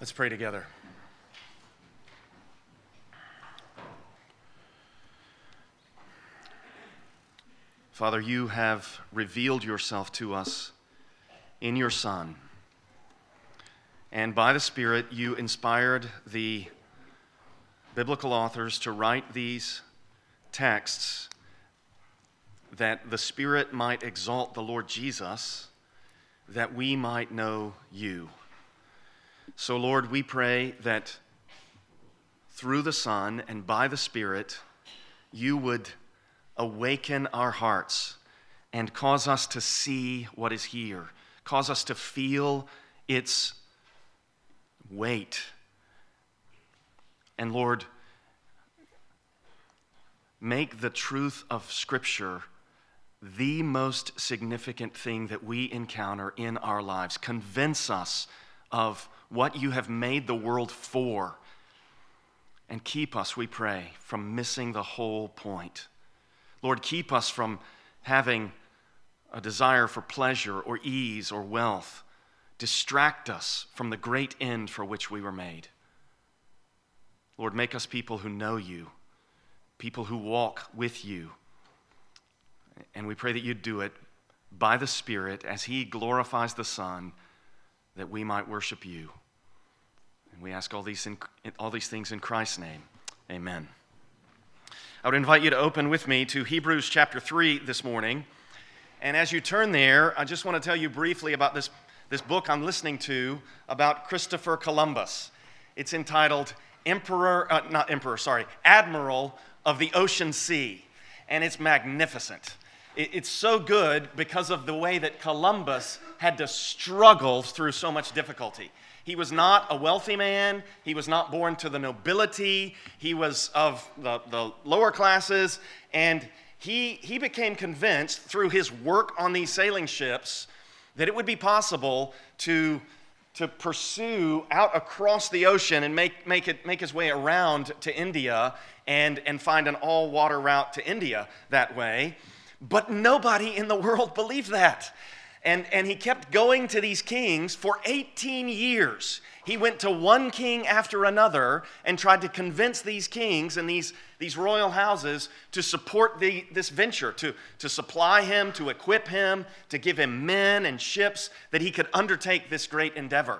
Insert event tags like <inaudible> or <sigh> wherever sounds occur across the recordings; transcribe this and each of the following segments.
Let's pray together. Father, you have revealed yourself to us in your Son. And by the Spirit, you inspired the biblical authors to write these texts that the Spirit might exalt the Lord Jesus, that we might know you. So, Lord, we pray that through the Son and by the Spirit, you would awaken our hearts and cause us to see what is here, cause us to feel its weight. And Lord, make the truth of Scripture the most significant thing that we encounter in our lives. Convince us of what you have made the world for. And keep us, we pray, from missing the whole point. Lord, keep us from having a desire for pleasure or ease or wealth. Distract us from the great end for which we were made. Lord, make us people who know you, people who walk with you. And we pray that you do it by the Spirit as He glorifies the Son, that we might worship you. And we ask all these, in, all these things in Christ's name. Amen. I would invite you to open with me to Hebrews chapter 3 this morning. And as you turn there, I just want to tell you briefly about this, this book I'm listening to about Christopher Columbus. It's entitled Emperor, uh, not Emperor, sorry, Admiral of the Ocean Sea. And it's magnificent. It, it's so good because of the way that Columbus had to struggle through so much difficulty. He was not a wealthy man. He was not born to the nobility. He was of the, the lower classes. And he, he became convinced through his work on these sailing ships that it would be possible to, to pursue out across the ocean and make, make, it, make his way around to India and, and find an all water route to India that way. But nobody in the world believed that. And, and he kept going to these kings for 18 years. He went to one king after another and tried to convince these kings and these, these royal houses to support the, this venture, to, to supply him, to equip him, to give him men and ships that he could undertake this great endeavor.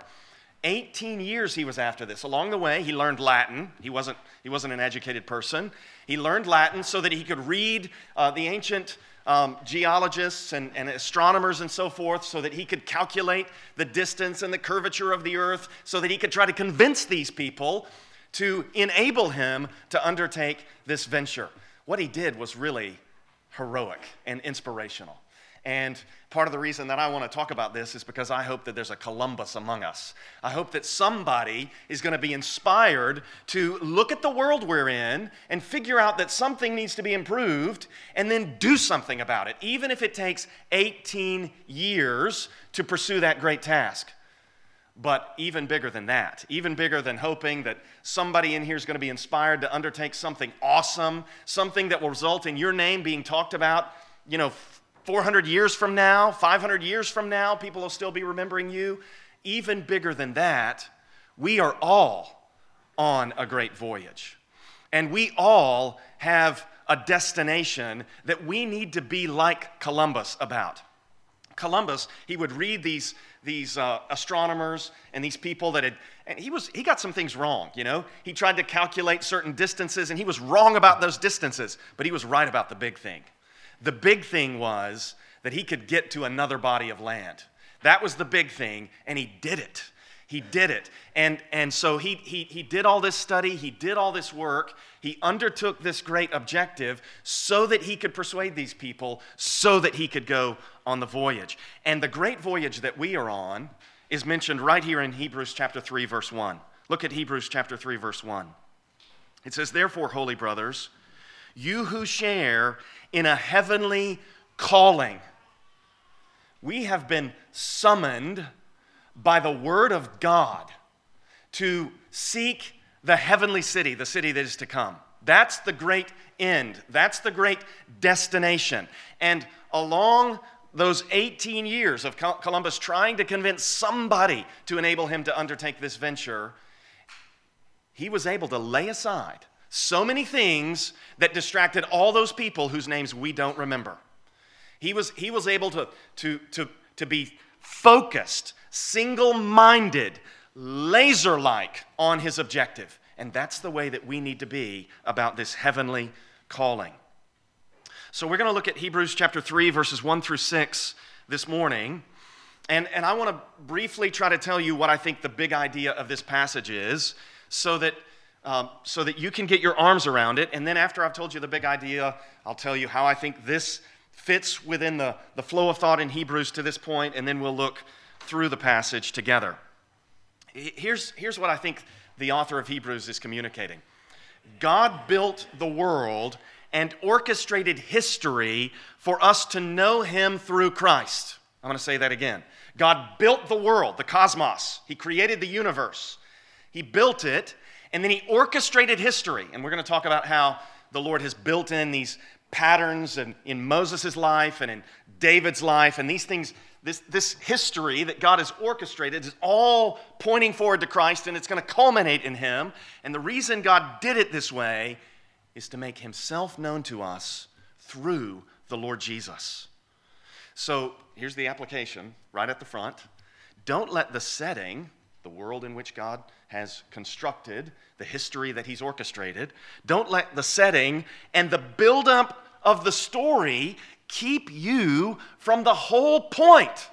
18 years he was after this. Along the way, he learned Latin. He wasn't, he wasn't an educated person. He learned Latin so that he could read uh, the ancient um, geologists and, and astronomers and so forth so that he could calculate the distance and the curvature of the earth so that he could try to convince these people to enable him to undertake this venture. What he did was really heroic and inspirational. And part of the reason that I want to talk about this is because I hope that there's a Columbus among us. I hope that somebody is going to be inspired to look at the world we're in and figure out that something needs to be improved and then do something about it, even if it takes 18 years to pursue that great task. But even bigger than that, even bigger than hoping that somebody in here is going to be inspired to undertake something awesome, something that will result in your name being talked about, you know, 400 years from now, 500 years from now, people will still be remembering you. Even bigger than that, we are all on a great voyage. And we all have a destination that we need to be like Columbus about. Columbus, he would read these, these uh, astronomers and these people that had, and he, was, he got some things wrong, you know? He tried to calculate certain distances and he was wrong about those distances, but he was right about the big thing. The big thing was that he could get to another body of land. That was the big thing, and he did it. He did it. And, and so he, he, he did all this study, he did all this work, he undertook this great objective so that he could persuade these people, so that he could go on the voyage. And the great voyage that we are on is mentioned right here in Hebrews chapter 3, verse 1. Look at Hebrews chapter 3, verse 1. It says, Therefore, holy brothers, you who share in a heavenly calling. We have been summoned by the Word of God to seek the heavenly city, the city that is to come. That's the great end. That's the great destination. And along those 18 years of Columbus trying to convince somebody to enable him to undertake this venture, he was able to lay aside so many things that distracted all those people whose names we don't remember. He was, he was able to, to, to, to be focused, single minded, laser like on his objective. And that's the way that we need to be about this heavenly calling. So we're going to look at Hebrews chapter 3, verses 1 through 6 this morning. And, and I want to briefly try to tell you what I think the big idea of this passage is so that, um, so that you can get your arms around it. And then after I've told you the big idea, I'll tell you how I think this fits within the, the flow of thought in Hebrews to this point, and then we'll look through the passage together. Here's, here's what I think the author of Hebrews is communicating God built the world and orchestrated history for us to know Him through Christ. I'm going to say that again. God built the world, the cosmos, He created the universe. He built it, and then He orchestrated history. And we're going to talk about how the Lord has built in these patterns in, in Moses' life and in David's life, and these things this, this history that God has orchestrated is all pointing forward to Christ and it's going to culminate in Him. And the reason God did it this way is to make Himself known to us through the Lord Jesus. So here's the application right at the front. Don't let the setting, the world in which God has constructed, the history that He's orchestrated, don't let the setting and the buildup of the story keep you from the whole point,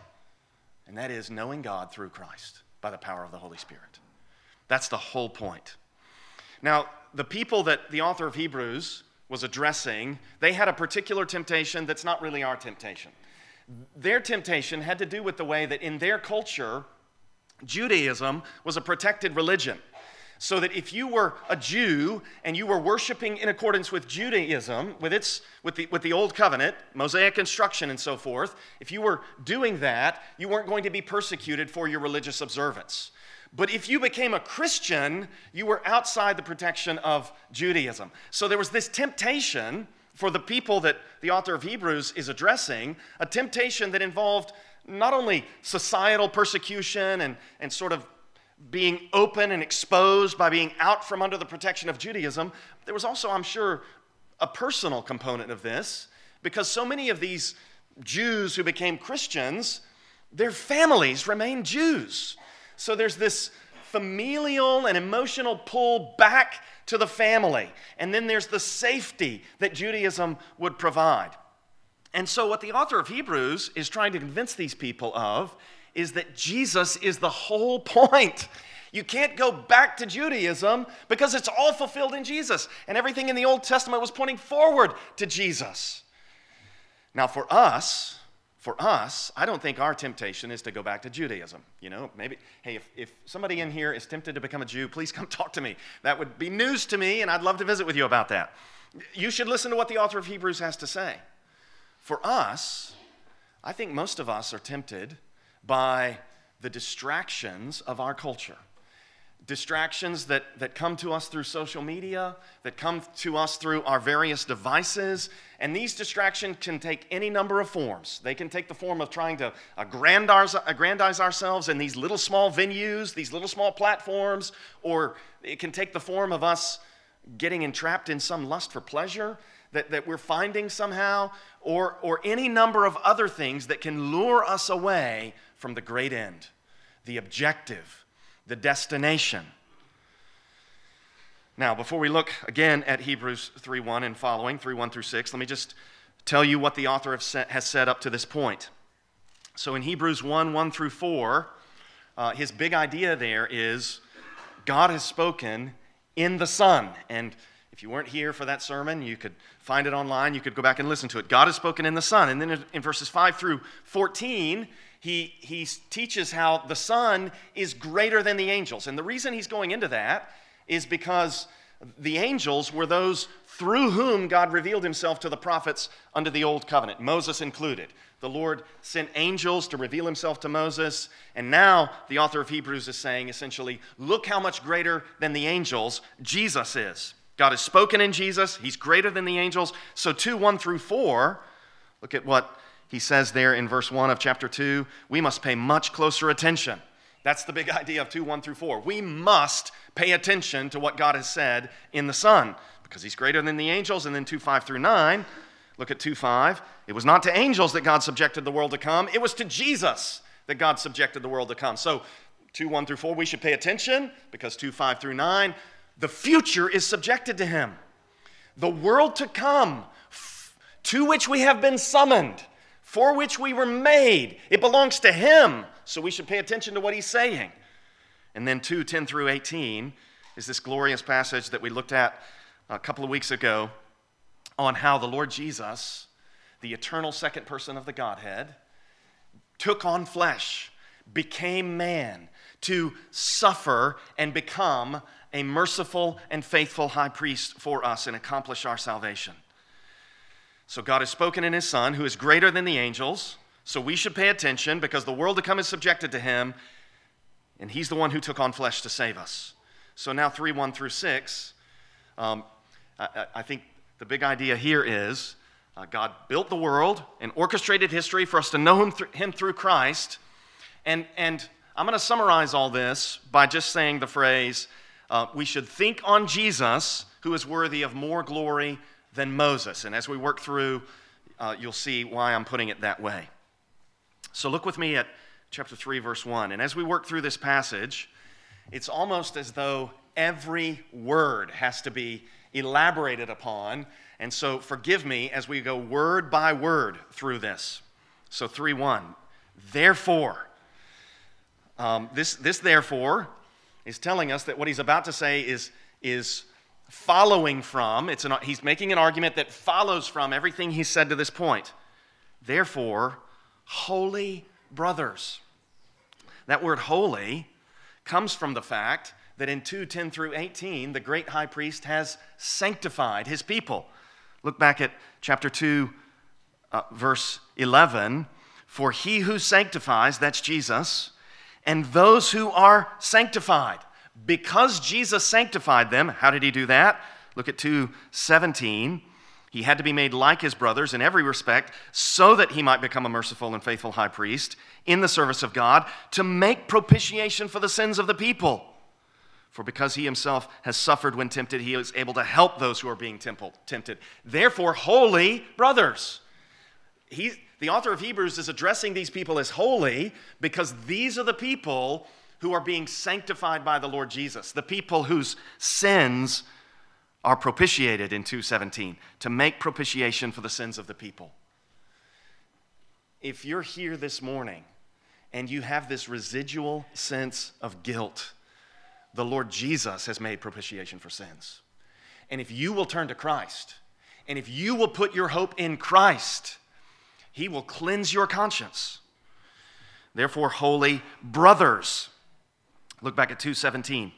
and that is knowing God through Christ by the power of the Holy Spirit. That's the whole point. Now, the people that the author of Hebrews was addressing, they had a particular temptation that's not really our temptation. Their temptation had to do with the way that in their culture, Judaism was a protected religion so that if you were a Jew and you were worshiping in accordance with Judaism, with, its, with, the, with the Old Covenant, Mosaic instruction, and so forth, if you were doing that, you weren't going to be persecuted for your religious observance. But if you became a Christian, you were outside the protection of Judaism. So there was this temptation for the people that the author of Hebrews is addressing, a temptation that involved not only societal persecution and, and sort of being open and exposed by being out from under the protection of Judaism, there was also, I'm sure, a personal component of this because so many of these Jews who became Christians, their families remained Jews. So there's this familial and emotional pull back to the family. And then there's the safety that Judaism would provide. And so, what the author of Hebrews is trying to convince these people of is that Jesus is the whole point. You can't go back to Judaism because it's all fulfilled in Jesus. And everything in the Old Testament was pointing forward to Jesus. Now, for us, for us, I don't think our temptation is to go back to Judaism. You know, maybe, hey, if, if somebody in here is tempted to become a Jew, please come <laughs> talk to me. That would be news to me, and I'd love to visit with you about that. You should listen to what the author of Hebrews has to say. For us, I think most of us are tempted by the distractions of our culture. Distractions that, that come to us through social media, that come to us through our various devices. And these distractions can take any number of forms. They can take the form of trying to aggrandize, aggrandize ourselves in these little small venues, these little small platforms, or it can take the form of us getting entrapped in some lust for pleasure that, that we're finding somehow, or, or any number of other things that can lure us away from the great end, the objective, the destination. Now, before we look again at Hebrews 3:1 and following, 3:1 through 6, let me just tell you what the author has said up to this point. So in Hebrews 1 1 through 4, uh, his big idea there is God has spoken in the Son. And if you weren't here for that sermon, you could find it online. You could go back and listen to it. God has spoken in the Son. And then in verses 5 through 14, he, he teaches how the Son is greater than the angels. And the reason he's going into that is because the angels were those through whom God revealed himself to the prophets under the old covenant, Moses included. The Lord sent angels to reveal himself to Moses. And now the author of Hebrews is saying essentially, look how much greater than the angels Jesus is. God has spoken in Jesus, he's greater than the angels. So, 2 1 through 4, look at what he says there in verse 1 of chapter 2, we must pay much closer attention. That's the big <laughs> idea of 2 1 through 4. We must pay attention to what God has said in the Son because he's greater than the angels. And then 2 5 through 9, look at 2 5. It was not to angels that God subjected the world to come, it was to Jesus that God subjected the world to come. So 2 1 through 4, we should pay attention because 2 5 through 9, the future is subjected to him. The world to come, to which we have been summoned for which we were made. It belongs to Him, so we should pay attention to what He's saying. And then 2 10 through 18 is this glorious passage that we looked at a couple of weeks ago on how the Lord Jesus, the eternal second person of the Godhead, took on flesh, became man to suffer and become a merciful and faithful high priest for us and accomplish our salvation. So God has spoken in his Son, who is greater than the angels. So we should pay attention because the world to come is subjected to him, and he's the one who took on flesh to save us. So now, 3 1 through 6, um, I, I, think the big idea here is uh, God built the world and orchestrated history for us to know him, th- him through Christ. And, and I'm going to summarize all this by just saying the phrase uh, we should think on Jesus, who is worthy of more glory than Moses. And as we work through, uh, you'll see why I'm putting it that way. So look with me at chapter 3, verse 1. And as we work through this passage, it's almost as though every word has to be elaborated upon. And so forgive me as we go word by word through this. So 3 1. Therefore, um, this, this therefore is telling us that what he's about to say is, is following from, it's an, he's making an argument that follows from everything he's said to this point. Therefore, holy brothers. That word holy comes from the fact that in 2 10 through 18, the great high priest has sanctified his people. Look back at chapter 2, uh, verse 11. For he who sanctifies, that's Jesus, and those who are sanctified because Jesus sanctified them, how did he do that? Look at 217. He had to be made like his brothers in every respect so that he might become a merciful and faithful high priest in the service of God to make propitiation for the sins of the people. For because he himself has suffered when tempted, he is able to help those who are being tempted. Therefore, holy brothers. He, the author of Hebrews is addressing these people as holy because these are the people who are being sanctified by the Lord Jesus, the people whose sins are propitiated in 217 to make propitiation for the sins of the people. If you're here this morning and you have this residual sense of guilt, the Lord Jesus has made propitiation for sins. And if you will turn to Christ, and if you will put your hope in Christ, He will cleanse your conscience. Therefore, holy brothers, Look back at 217.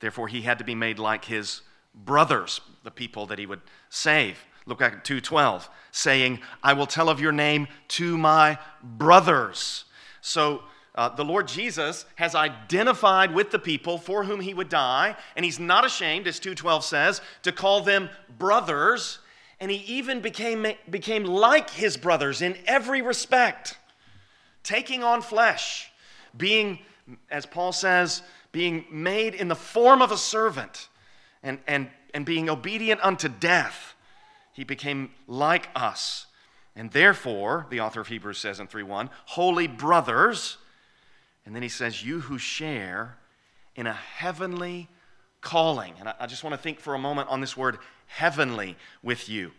Therefore, he had to be made like his brothers, the people that he would save. Look back at 212, saying, I will tell of your name to my brothers. So uh, the Lord Jesus has identified with the people for whom he would die, and he's not ashamed, as 212 says, to call them brothers. And he even became, became like his brothers in every respect, taking on flesh, being as Paul says, being made in the form of a servant and, and, and being obedient unto death, he became like us. And therefore, the author of Hebrews says in 3 1, holy brothers, and then he says, you who share in a heavenly calling. And I, I just want to think for a moment on this word heavenly with you.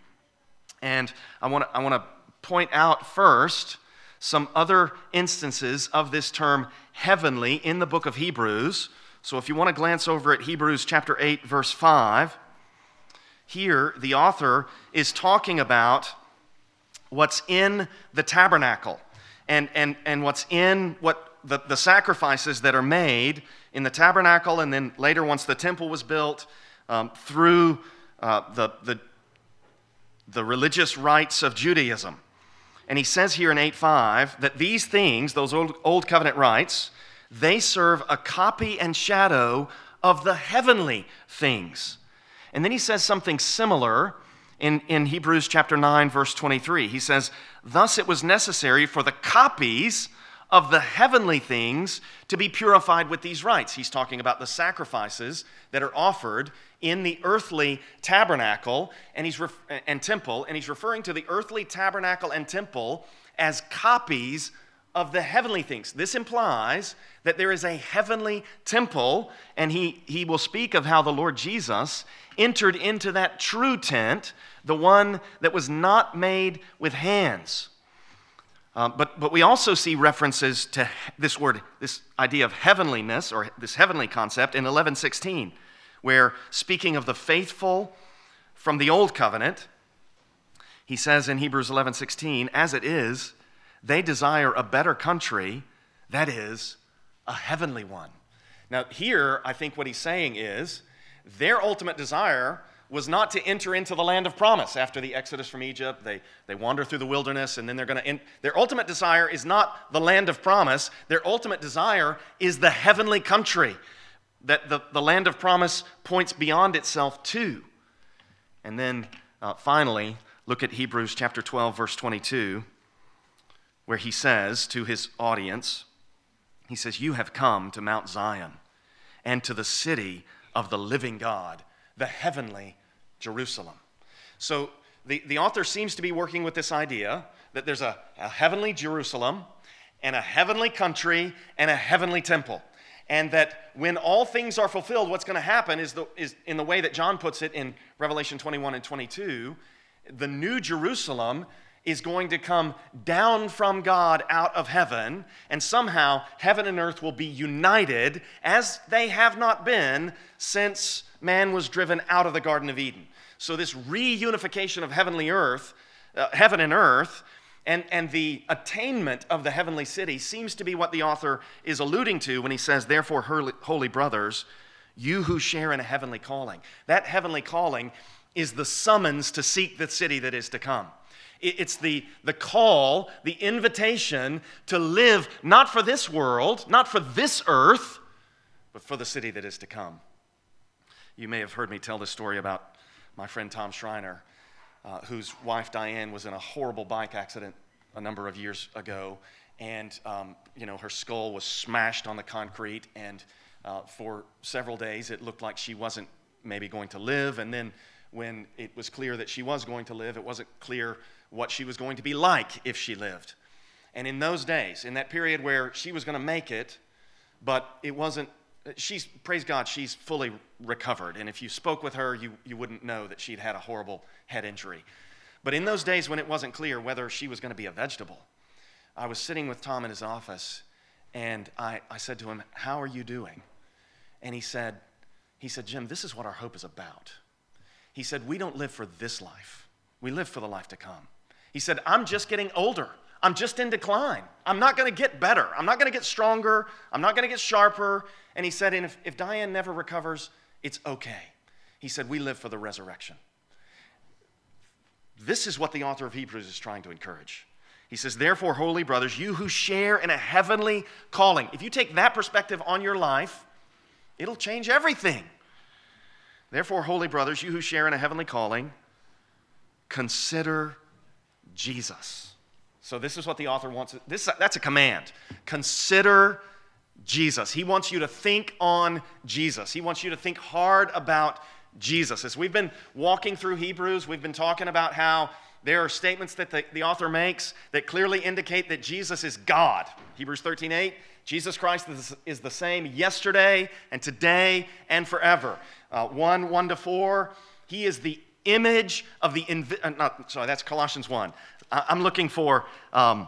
And I want to, I want to point out first some other instances of this term heavenly in the book of Hebrews. So if you want to glance over at Hebrews chapter 8, verse 5, here the author is talking about what's in the tabernacle and, and, and what's in what the, the sacrifices that are made in the tabernacle and then later once the temple was built um, through uh, the, the, the religious rites of Judaism. And he says here in 8:5 that these things, those old, old covenant rites, they serve a copy and shadow of the heavenly things. And then he says something similar in, in Hebrews chapter 9, verse 23. He says, Thus it was necessary for the copies of the heavenly things to be purified with these rites. He's talking about the sacrifices that are offered in the earthly tabernacle and, he's ref- and temple, and he's referring to the earthly tabernacle and temple as copies of the heavenly things. This implies that there is a heavenly temple, and he, he will speak of how the Lord Jesus entered into that true tent, the one that was not made with hands. Uh, but, but we also see references to this word, this idea of heavenliness, or this heavenly concept in 1116, where speaking of the faithful from the old covenant, he says in Hebrews 11:16, as it is, they desire a better country, that is, a heavenly one. Now, here, I think what he's saying is their ultimate desire was not to enter into the land of promise after the exodus from Egypt. They, they wander through the wilderness and then they're going to. Their ultimate desire is not the land of promise. Their ultimate desire is the heavenly country that the, the land of promise points beyond itself to. And then uh, finally, look at Hebrews chapter 12, verse 22 where he says to his audience, he says, You have come to Mount Zion and to the city of the living God, the heavenly Jerusalem. So the, the author seems to be working with this idea that there's a, a heavenly Jerusalem and a heavenly country and a heavenly temple. And that when all things are fulfilled, what's going to happen is, the, is in the way that John puts it in Revelation 21 and 22, the new Jerusalem is going to come down from God out of heaven, and somehow heaven and earth will be united as they have not been since man was driven out of the Garden of Eden. So, this reunification of heavenly earth, uh, heaven and earth, and, and the attainment of the heavenly city seems to be what the author is alluding to when he says, Therefore, holy brothers, you who share in a heavenly calling. That heavenly calling is the summons to seek the city that is to come. It's the, the call, the invitation to live not for this world, not for this earth, but for the city that is to come. You may have heard me tell this story about my friend Tom Schreiner, uh, whose wife Diane was in a horrible bike accident a number of years ago. And, um, you know, her skull was smashed on the concrete. And uh, for several days, it looked like she wasn't maybe going to live. And then when it was clear that she was going to live, it wasn't clear what she was going to be like if she lived. And in those days, in that period where she was going to make it, but it wasn't, she's, praise God, she's fully recovered. And if you spoke with her, you, you wouldn't know that she'd had a horrible head injury. But in those days when it wasn't clear whether she was going to be a vegetable, I was sitting with Tom in his office and I, I said to him, How are you doing? And he said, he said, Jim, this is what our hope is about. He said, We don't live for this life, we live for the life to come. He said, I'm just getting older. I'm just in decline. I'm not going to get better. I'm not going to get stronger. I'm not going to get sharper. And he said, and if, if Diane never recovers, it's okay. He said, we live for the resurrection. This is what the author of Hebrews is trying to encourage. He says, Therefore, holy brothers, you who share in a heavenly calling, if you take that perspective on your life, it'll change everything. Therefore, holy brothers, you who share in a heavenly calling, consider Jesus. So this is what the author wants. This, that's a command. Consider Jesus. He wants you to think on Jesus. He wants you to think hard about Jesus. As we've been walking through Hebrews, we've been talking about how there are statements that the, the author makes that clearly indicate that Jesus is God. Hebrews 13 8, Jesus Christ is, is the same yesterday and today and forever. Uh, 1 1 to 4, he is the image of the, invi- uh, not, sorry, that's Colossians 1. I'm looking for, um,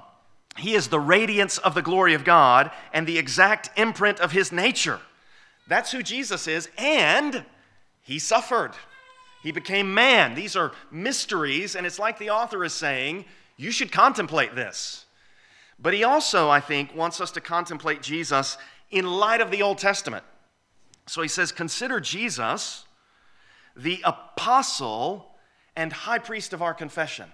he is the radiance of the glory of God and the exact imprint of his nature. That's who Jesus is, and he suffered. He became man. These are mysteries, and it's like the author is saying, you should contemplate this. But he also, I think, wants us to contemplate Jesus in light of the Old Testament. So he says, Consider Jesus the apostle and high priest of our confession.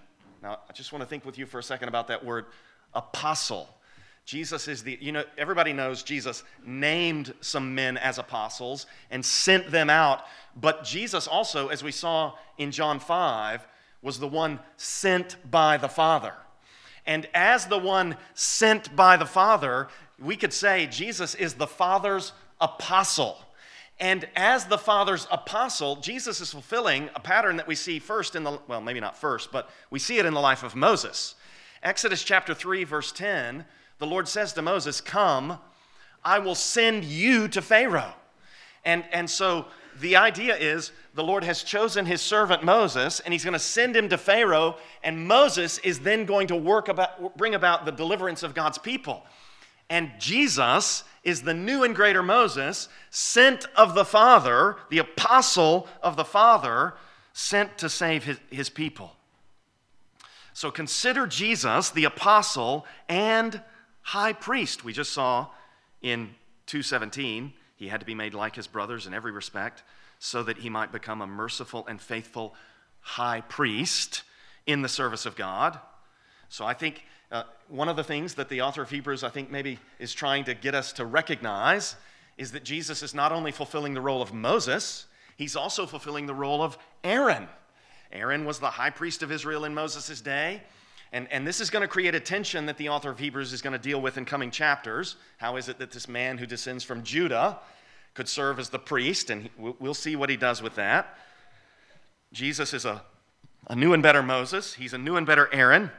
Now, I just want to think with you for a second about that word apostle. Jesus is the, you know, everybody knows Jesus named some men as apostles and sent them out. But Jesus also, as we saw in John 5, was the one sent by the Father. And as the one sent by the Father, we could say Jesus is the Father's apostle. And as the Father's apostle, Jesus is fulfilling a pattern that we see first in the, well, maybe not first, but we see it in the life of Moses. Exodus chapter 3, verse 10, the Lord says to Moses, Come, I will send you to Pharaoh. And, and so the idea is the Lord has chosen his servant Moses, and he's going to send him to Pharaoh, and Moses is then going to work about, bring about the deliverance of God's people. And Jesus is the new and greater Moses, sent of the Father, the apostle of the Father, sent to save his, his people. So consider Jesus, the apostle and high priest. We just saw in 217, he had to be made like his brothers in every respect so that he might become a merciful and faithful high priest in the service of God. So I think uh, one of the things that the author of Hebrews, I think, maybe is trying to get us to recognize is that Jesus is not only fulfilling the role of Moses, he's also fulfilling the role of Aaron. Aaron was the high priest of Israel in Moses' day. And, and this is going to create a tension that the author of Hebrews is going to deal with in coming chapters. How is it that this man who descends from Judah could serve as the priest? And we'll see what he does with that. Jesus is a, a new and better Moses, he's a new and better Aaron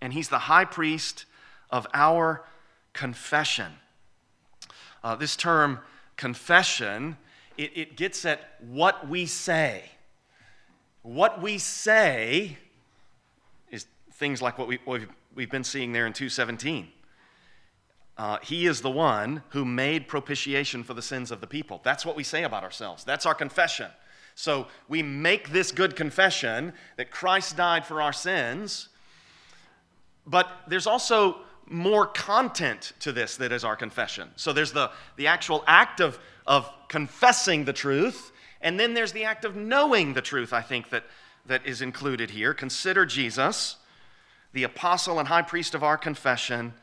and he's the high priest of our confession. Uh, this term, confession, it, it gets at what we say. What we say is things like what, we, what we've, been seeing there in 217. Uh, he is the one who made propitiation for the sins of the people. That's what we say about ourselves. That's our confession. So we make this good confession that Christ died for our sins but there's also more content to this that is our confession. So there's the, the actual act of, of confessing the truth, and then there's the act of knowing the truth, I think, that, that is included here. Consider Jesus, the apostle and high priest of our confession,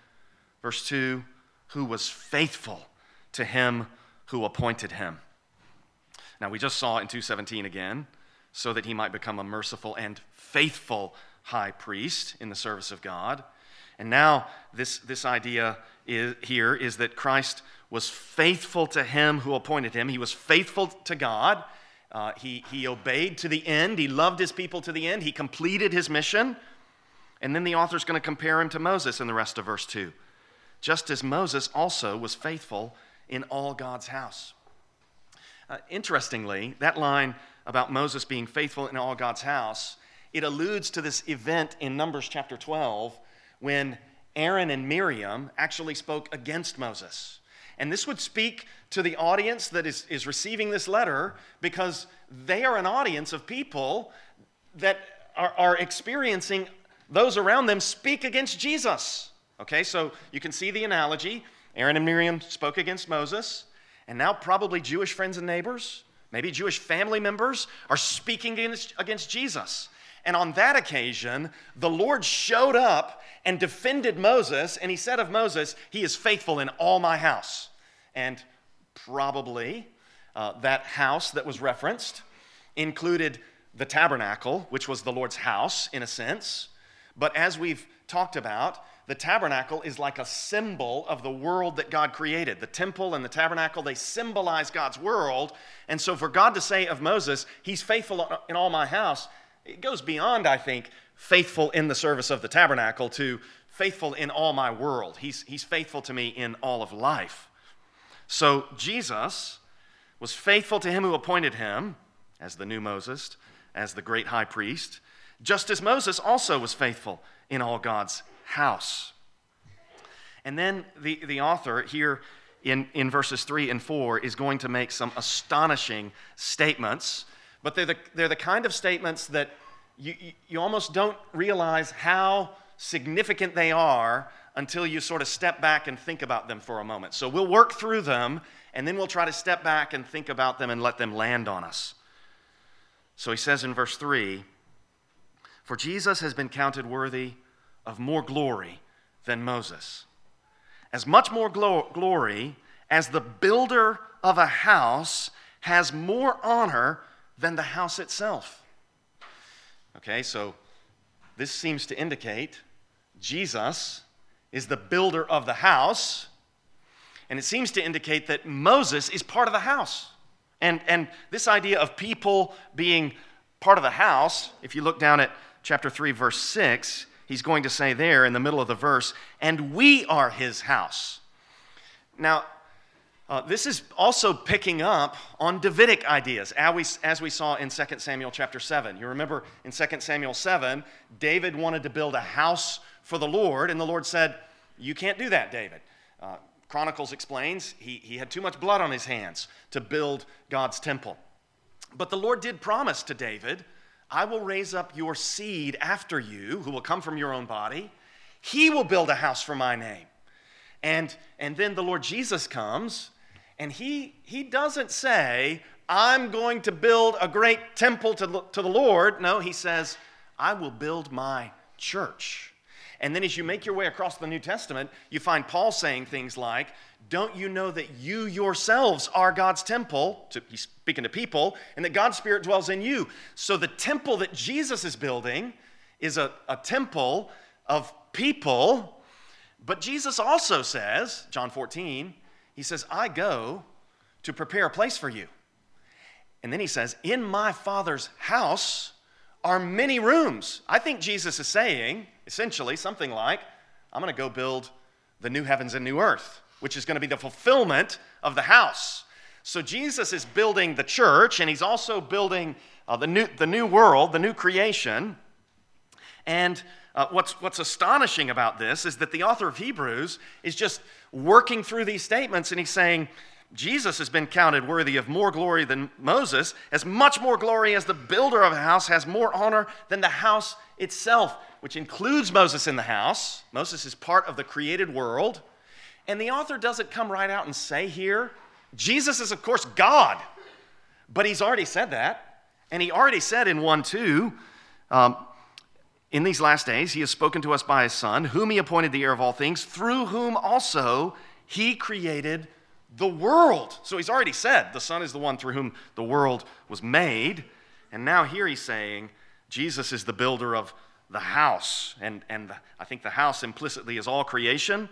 verse 2, who was faithful to him who appointed him. Now, we just saw in 217 again, so that he might become a merciful and faithful high priest in the service of God. And now, this, this idea is, here is that Christ was faithful to him who appointed him. He was faithful to God. Uh, he, he obeyed to the end. He loved his people to the end. He completed his mission. And then the author is going to compare him to Moses in the rest of verse 2. Just as Moses also was faithful in all God's house. Uh, interestingly, that line about Moses being faithful in all God's house it alludes to this event in Numbers chapter 12 when Aaron and Miriam actually spoke against Moses. And this would speak to the audience that is, is receiving this letter because they are an audience of people that are, are experiencing those around them speak against Jesus. Okay, so you can see the analogy. Aaron and Miriam spoke against Moses, and now probably Jewish friends and neighbors, maybe Jewish family members, are speaking against, against Jesus. And on that occasion, the Lord showed up and defended Moses, and he said of Moses, He is faithful in all my house. And probably uh, that house that was referenced included the tabernacle, which was the Lord's house in a sense. But as we've talked about, the tabernacle is like a symbol of the world that God created. The temple and the tabernacle, they symbolize God's world. And so for God to say of Moses, He's faithful in all my house, it goes beyond, I think, faithful in the service of the tabernacle to faithful in all my world. He's, he's faithful to me in all of life. So Jesus was faithful to him who appointed him as the new Moses, as the great high priest, just as Moses also was faithful in all God's house. And then the, the author here in, in verses 3 and 4 is going to make some astonishing statements but they're the, they're the kind of statements that you, you, almost don't realize how significant they are until you sort of step back and think about them for a moment. So we'll work through them, and then we'll try to step back and think about them and let them land on us. So he says in verse 3 For Jesus has been counted worthy of more glory than Moses, as much more glo- glory as the builder of a house has more honor than the house itself. Okay, so this seems to indicate Jesus is the builder of the house, and it seems to indicate that Moses is part of the house. And, and this idea of people being part of the house, if you look down at chapter 3, verse 6, he's going to say there in the middle of the verse, and we are his house. Now, uh, this is also picking up on Davidic ideas, as we, as we saw in 2 Samuel chapter 7. You remember in 2 Samuel 7, David wanted to build a house for the Lord, and the Lord said, You can't do that, David. Uh, Chronicles explains he, he had too much blood on his hands to build God's temple. But the Lord did promise to David, I will raise up your seed after you, who will come from your own body. He will build a house for my name. And, and then the Lord Jesus comes and he, he doesn't say, I'm going to build a great temple to, to the Lord. No, he says, I will build my church. And then as you make your way across the New Testament, you find Paul saying things like, Don't you know that you yourselves are God's temple? To, he's speaking to people, and that God's Spirit dwells in you. So the temple that Jesus is building is a, a temple of people. But Jesus also says, John 14, he says, I go to prepare a place for you. And then he says, In my Father's house are many rooms. I think Jesus is saying, essentially, something like, I'm going to go build the new heavens and new earth, which is going to be the fulfillment of the house. So Jesus is building the church, and he's also building uh, the, new, the new world, the new creation. And uh, what's, what's astonishing about this is that the author of Hebrews is just working through these statements and he's saying, Jesus has been counted worthy of more glory than Moses, as much more glory as the builder of a house has more honor than the house itself, which includes Moses in the house. Moses is part of the created world. And the author doesn't come right out and say here, Jesus is, of course, God. But he's already said that. And he already said in 1 2, um, in these last days, he has spoken to us by his Son, whom he appointed the heir of all things, through whom also he created the world. So he's already said the Son is the one through whom the world was made. And now here he's saying Jesus is the builder of the house. And, and I think the house implicitly is all creation,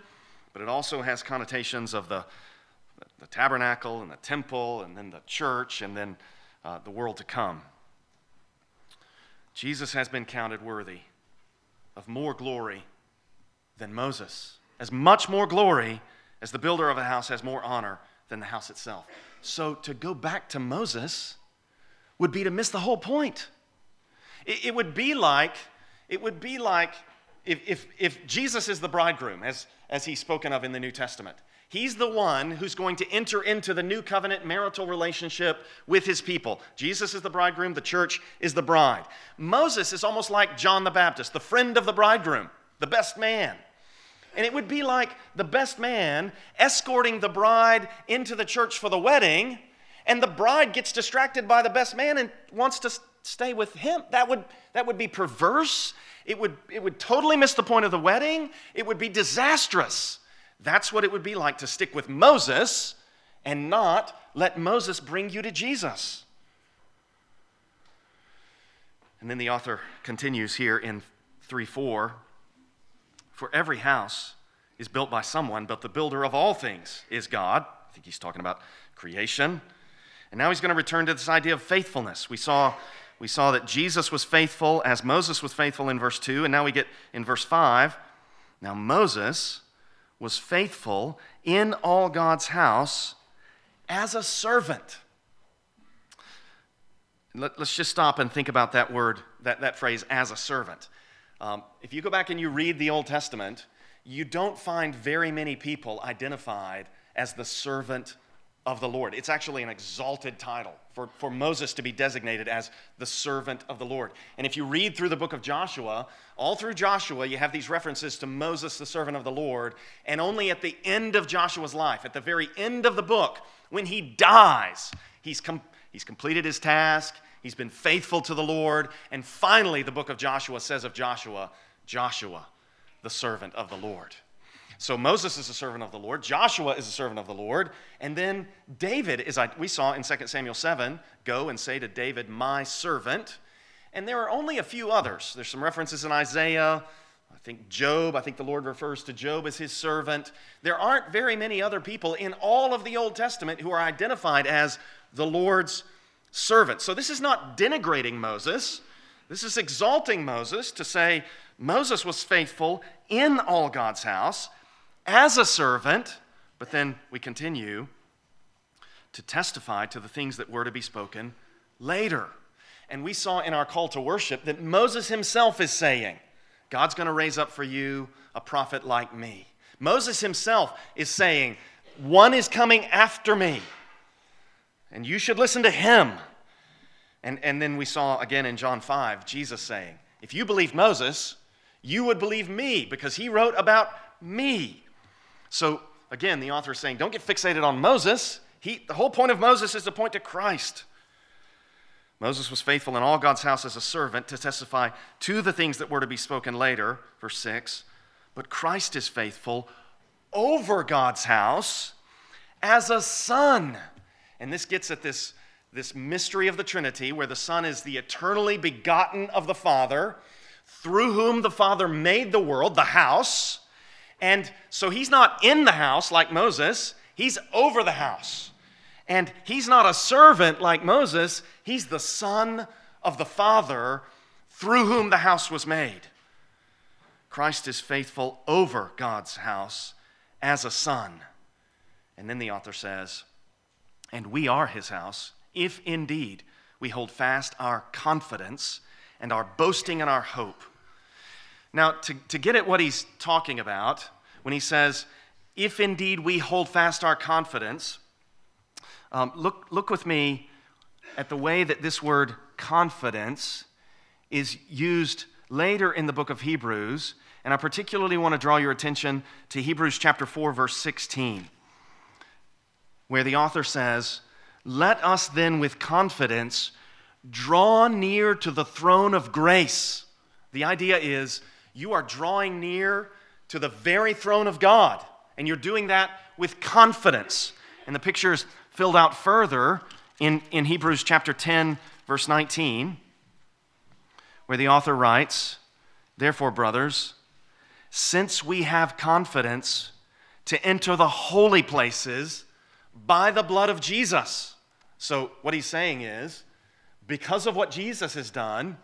but it also has connotations of the, the tabernacle and the temple and then the church and then uh, the world to come. Jesus has been counted worthy of more glory than Moses, as much more glory as the builder of a house has more honor than the house itself. So to go back to Moses would be to miss the whole point. It, it would be like, it would be like if, if, if Jesus is the bridegroom, as, as he's spoken of in the New Testament, He's the one who's going to enter into the new covenant marital relationship with his people. Jesus is the bridegroom, the church is the bride. Moses is almost like John the Baptist, the friend of the bridegroom, the best man. And it would be like the best man escorting the bride into the church for the wedding, and the bride gets distracted by the best man and wants to stay with him. That would, that would be perverse. It would, it would totally miss the point of the wedding. It would be disastrous. That's what it would be like to stick with Moses and not let Moses bring you to Jesus. And then the author continues here in 3 4 For every house is built by someone, but the builder of all things is God. I think he's talking about creation. And now he's going to return to this idea of faithfulness. We saw, we saw that Jesus was faithful as Moses was faithful in verse 2, and now we get in verse 5. Now, Moses was faithful in all God's house as a servant. Let, us just stop and think about that word, that, that phrase, as a servant. Um, if you go back and you read the Old Testament, you don't find very many people identified as the servant of the Lord. It's actually an exalted title for, for Moses to be designated as the servant of the Lord. And if you read through the book of Joshua, all through Joshua, you have these references to Moses, the servant of the Lord. And only at the end of Joshua's life, at the very end of the book, when he dies, he's, com- he's completed his task, he's been faithful to the Lord. And finally, the book of Joshua says of Joshua, Joshua, the servant of the Lord. So Moses is a servant of the Lord, Joshua is a servant of the Lord, and then David is, we saw in 2 Samuel 7, go and say to David, my servant. And there are only a few others. There's some references in Isaiah, I think Job, I think the Lord refers to Job as his servant. There aren't very many other people in all of the Old Testament who are identified as the Lord's servant. So this is not denigrating Moses. This is exalting Moses to say Moses was faithful in all God's house as a servant, but then we continue to testify to the things that were to be spoken later. And we saw in our call to worship that Moses himself is saying, God's going to raise up for you a prophet like me. Moses himself is saying, One is coming after me, and you should listen to him. And, and then we saw again in John 5, Jesus saying, If you believe Moses, you would believe me because he wrote about me. So again, the author is saying, Don't get fixated on Moses. He, the whole point of Moses is to point to Christ. Moses was faithful in all God's house as a servant to testify to the things that were to be spoken later, verse 6. But Christ is faithful over God's house as a son. And this gets at this, this mystery of the Trinity, where the Son is the eternally begotten of the Father, through whom the Father made the world, the house. And so he's not in the house like Moses, he's over the house. And he's not a servant like Moses, he's the son of the Father through whom the house was made. Christ is faithful over God's house as a son. And then the author says, and we are his house, if indeed we hold fast our confidence and our boasting and our hope. Now, to, to get at what he's talking about, when he says, if indeed we hold fast our confidence, um, look, look with me at the way that this word confidence is used later in the book of Hebrews. And I particularly want to draw your attention to Hebrews chapter 4, verse 16, where the author says, Let us then with confidence draw near to the throne of grace. The idea is you are drawing near to the very throne of God, and you're doing that with confidence. And the picture is filled out further in, in Hebrews chapter 10, verse 19, where the author writes, Therefore, brothers, since we have confidence to enter the holy places by the blood of Jesus. So, what he's saying is, because of what Jesus has done,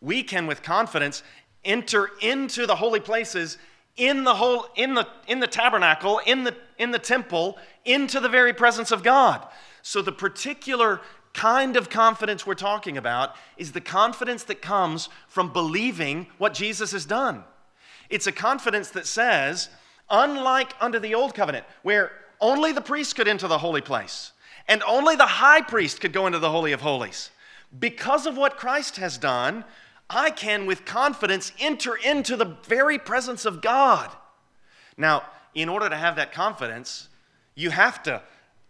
we can with confidence enter into the holy places in the whole in the in the tabernacle in the in the temple into the very presence of God. So the particular kind of confidence we're talking about is the confidence that comes from believing what Jesus has done. It's a confidence that says, unlike under the old covenant, where only the priest could enter the holy place and only the high priest could go into the Holy of Holies, because of what Christ has done, I can with confidence enter into the very presence of God. Now, in order to have that confidence, you have to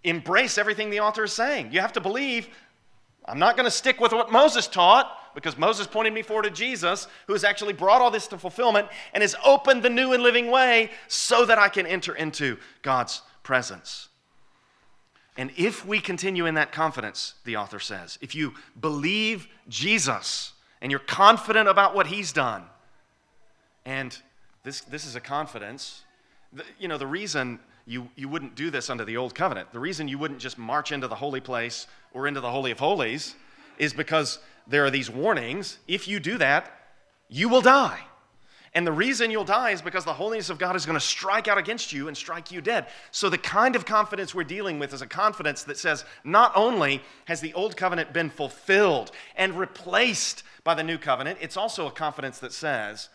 embrace everything the author is saying. You have to believe, I'm not going to stick with what Moses taught because Moses pointed me forward to Jesus, who has actually brought all this to fulfillment and has opened the new and living way so that I can enter into God's presence. And if we continue in that confidence, the author says, if you believe Jesus and you're confident about what he's done, and this, this is a confidence, you know, the reason you, you wouldn't do this under the old covenant. The reason you wouldn't just march into the holy place or into the Holy of Holies is because there are these warnings. If you do that, you will die. And the reason you'll die is because the holiness of God is going to strike out against you and strike you dead. So, the kind of confidence we're dealing with is a confidence that says not only has the old covenant been fulfilled and replaced by the new covenant, it's also a confidence that says,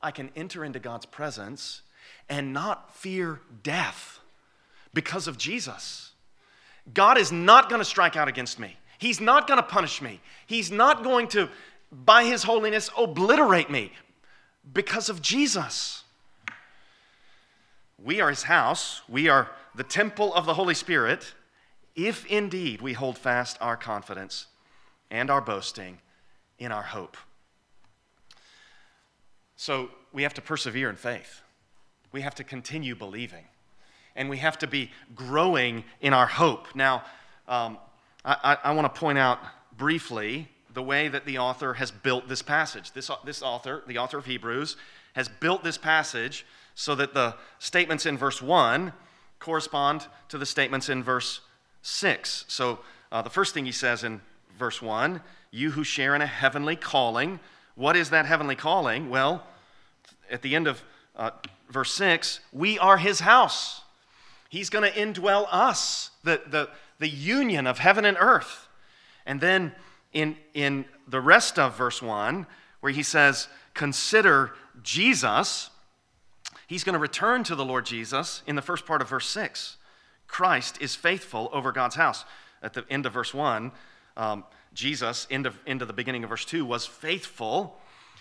I can enter into God's presence and not fear death because of Jesus. God is not going to strike out against me. He's not going to punish me. He's not going to, by His holiness, obliterate me because of Jesus. We are His house, we are the temple of the Holy Spirit, if indeed we hold fast our confidence and our boasting in our hope. So we have to persevere in faith. We have to continue believing. And we have to be growing in our hope. Now, um, I, I, I want to point out briefly the way that the author has built this passage. This, this author, the author of Hebrews, has built this passage so that the statements in verse 1 correspond to the statements in verse 6. So uh, the first thing he says in verse 1 you who share in a heavenly calling. What is that heavenly calling? Well, at the end of uh, verse 6, we are his house. He's going to indwell us, the, the, the union of heaven and earth. And then in, in the rest of verse 1, where he says, Consider Jesus, he's going to return to the Lord Jesus in the first part of verse 6. Christ is faithful over God's house. At the end of verse 1, um, Jesus, into, into the beginning of verse 2, was faithful.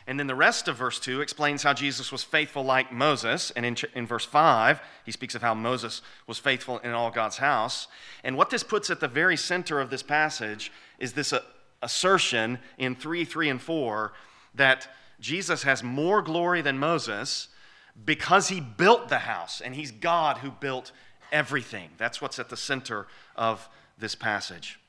And then the rest of verse 2 explains how Jesus was faithful like Moses. And in, in verse 5, he speaks of how Moses was faithful in all God's house. And what this puts at the very center of this passage is this uh, assertion in 3, 3, and 4 that Jesus has more glory than Moses because he built the house and he's God who built everything. That's what's at the center of this passage.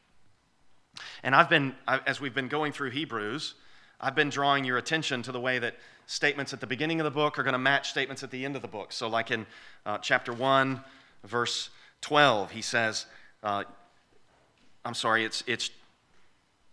And I've been, as we've been going through Hebrews, I've been drawing your attention to the way that statements at the beginning of the book are going to match statements at the end of the book. So, like in uh, chapter 1, verse 12, he says, uh, I'm sorry, it's, it's,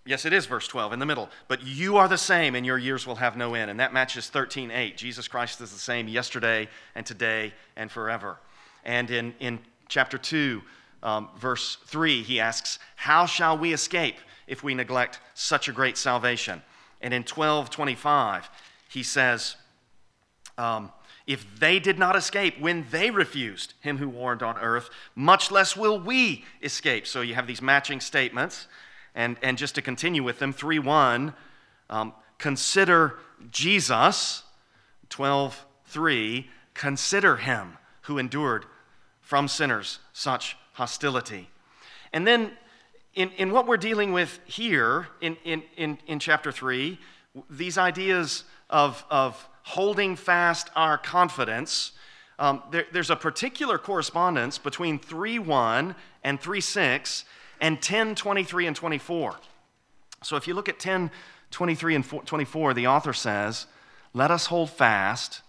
yes, it is verse 12 in the middle. But you are the same, and your years will have no end. And that matches 13, 8. Jesus Christ is the same yesterday and today and forever. And in, in chapter 2, um, verse 3, he asks, How shall we escape if we neglect such a great salvation? And in 1225, he says, um, If they did not escape when they refused him who warned on earth, much less will we escape. So you have these matching statements. And, and just to continue with them, 3 1, um, consider Jesus, 12 3, consider him who endured from sinners such hostility. And then, in, in what we're dealing with here in, in, in, in chapter 3, these ideas of, of holding fast our confidence, um, there, there's a particular correspondence between 3 1 and 3 6 and 10 23 and 24. So if you look at 10 23 and 24, the author says, Let us hold fast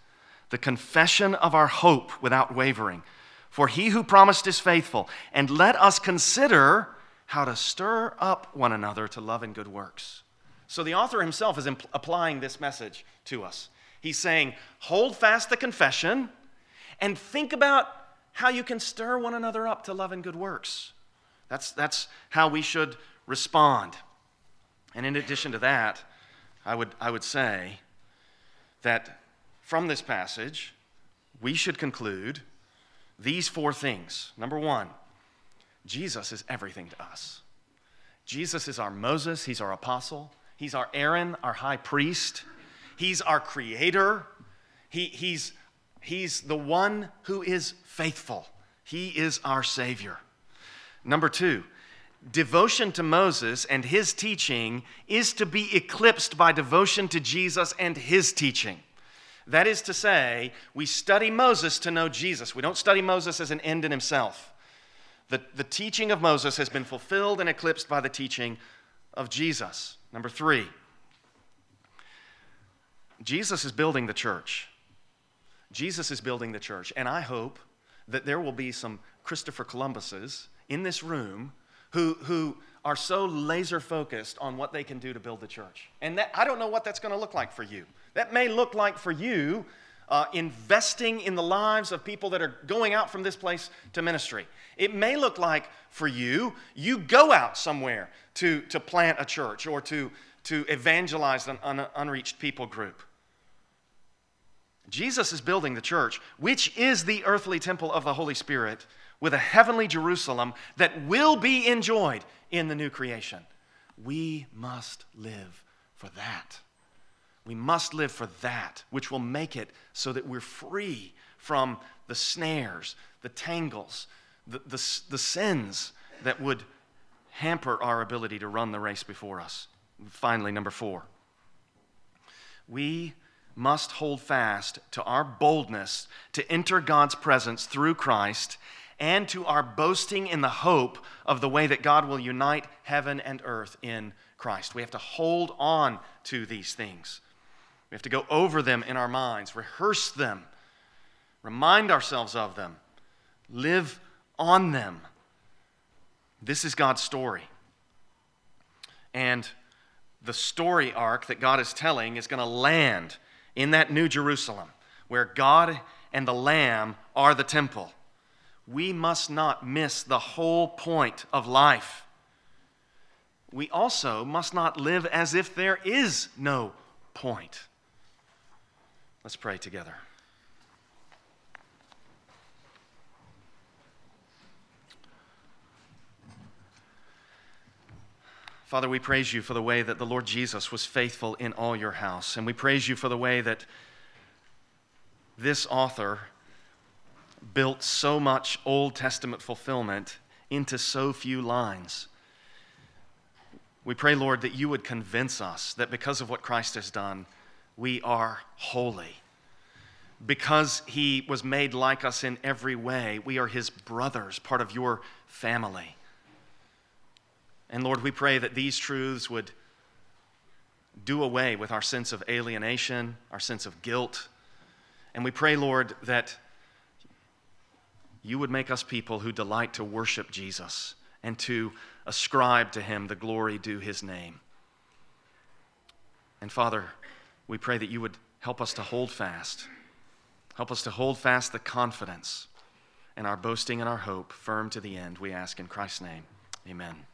the confession of our hope without wavering. For he who promised is faithful. And let us consider how to stir up one another to love and good works. So the author himself is impl- applying this message to us. He's saying, hold fast the confession and think about how you can stir one another up to love and good works. That's, that's how we should respond. And in addition to that, I would, I would say that from this passage, we should conclude these four things. Number one, Jesus is everything to us. Jesus is our Moses, he's our apostle, he's our Aaron, our high priest, he's our creator, he, he's, he's the one who is faithful, he is our Savior. Number two, devotion to Moses and his teaching is to be eclipsed by devotion to Jesus and his teaching. That is to say, we study Moses to know Jesus. We don't study Moses as an end in himself. The, the teaching of Moses has been fulfilled and eclipsed by the teaching of Jesus. Number three, Jesus is building the church. Jesus is building the church. And I hope that there will be some Christopher Columbuses in this room who, who are so laser focused on what they can do to build the church. And that, I don't know what that's going to look like for you. That may look like for you uh, investing in the lives of people that are going out from this place to ministry. It may look like for you, you go out somewhere to, to plant a church or to, to evangelize an, an unreached people group. Jesus is building the church, which is the earthly temple of the Holy Spirit, with a heavenly Jerusalem that will be enjoyed in the new creation. We must live for that. We must live for that, which will make it so that we're free from the snares, the tangles, the, the, the sins that would hamper our ability to run the race before us. Finally, number four, we must hold fast to our boldness to enter God's presence through Christ and to our boasting in the hope of the way that God will unite heaven and earth in Christ. We have to hold on to these things. We have to go over them in our minds, rehearse them, remind ourselves of them, live on them. This is God's story. And the story arc that God is telling is going to land in that New Jerusalem where God and the Lamb are the temple. We must not miss the whole point of life. We also must not live as if there is no point. Let's pray together. Father, we praise you for the way that the Lord Jesus was faithful in all your house. And we praise you for the way that this author built so much Old Testament fulfillment into so few lines. We pray, Lord, that you would convince us that because of what Christ has done, we are holy. Because he was made like us in every way, we are his brothers, part of your family. And Lord, we pray that these truths would do away with our sense of alienation, our sense of guilt. And we pray, Lord, that you would make us people who delight to worship Jesus and to ascribe to him the glory due his name. And Father, we pray that you would help us to hold fast. Help us to hold fast the confidence and our boasting and our hope firm to the end. We ask in Christ's name. Amen.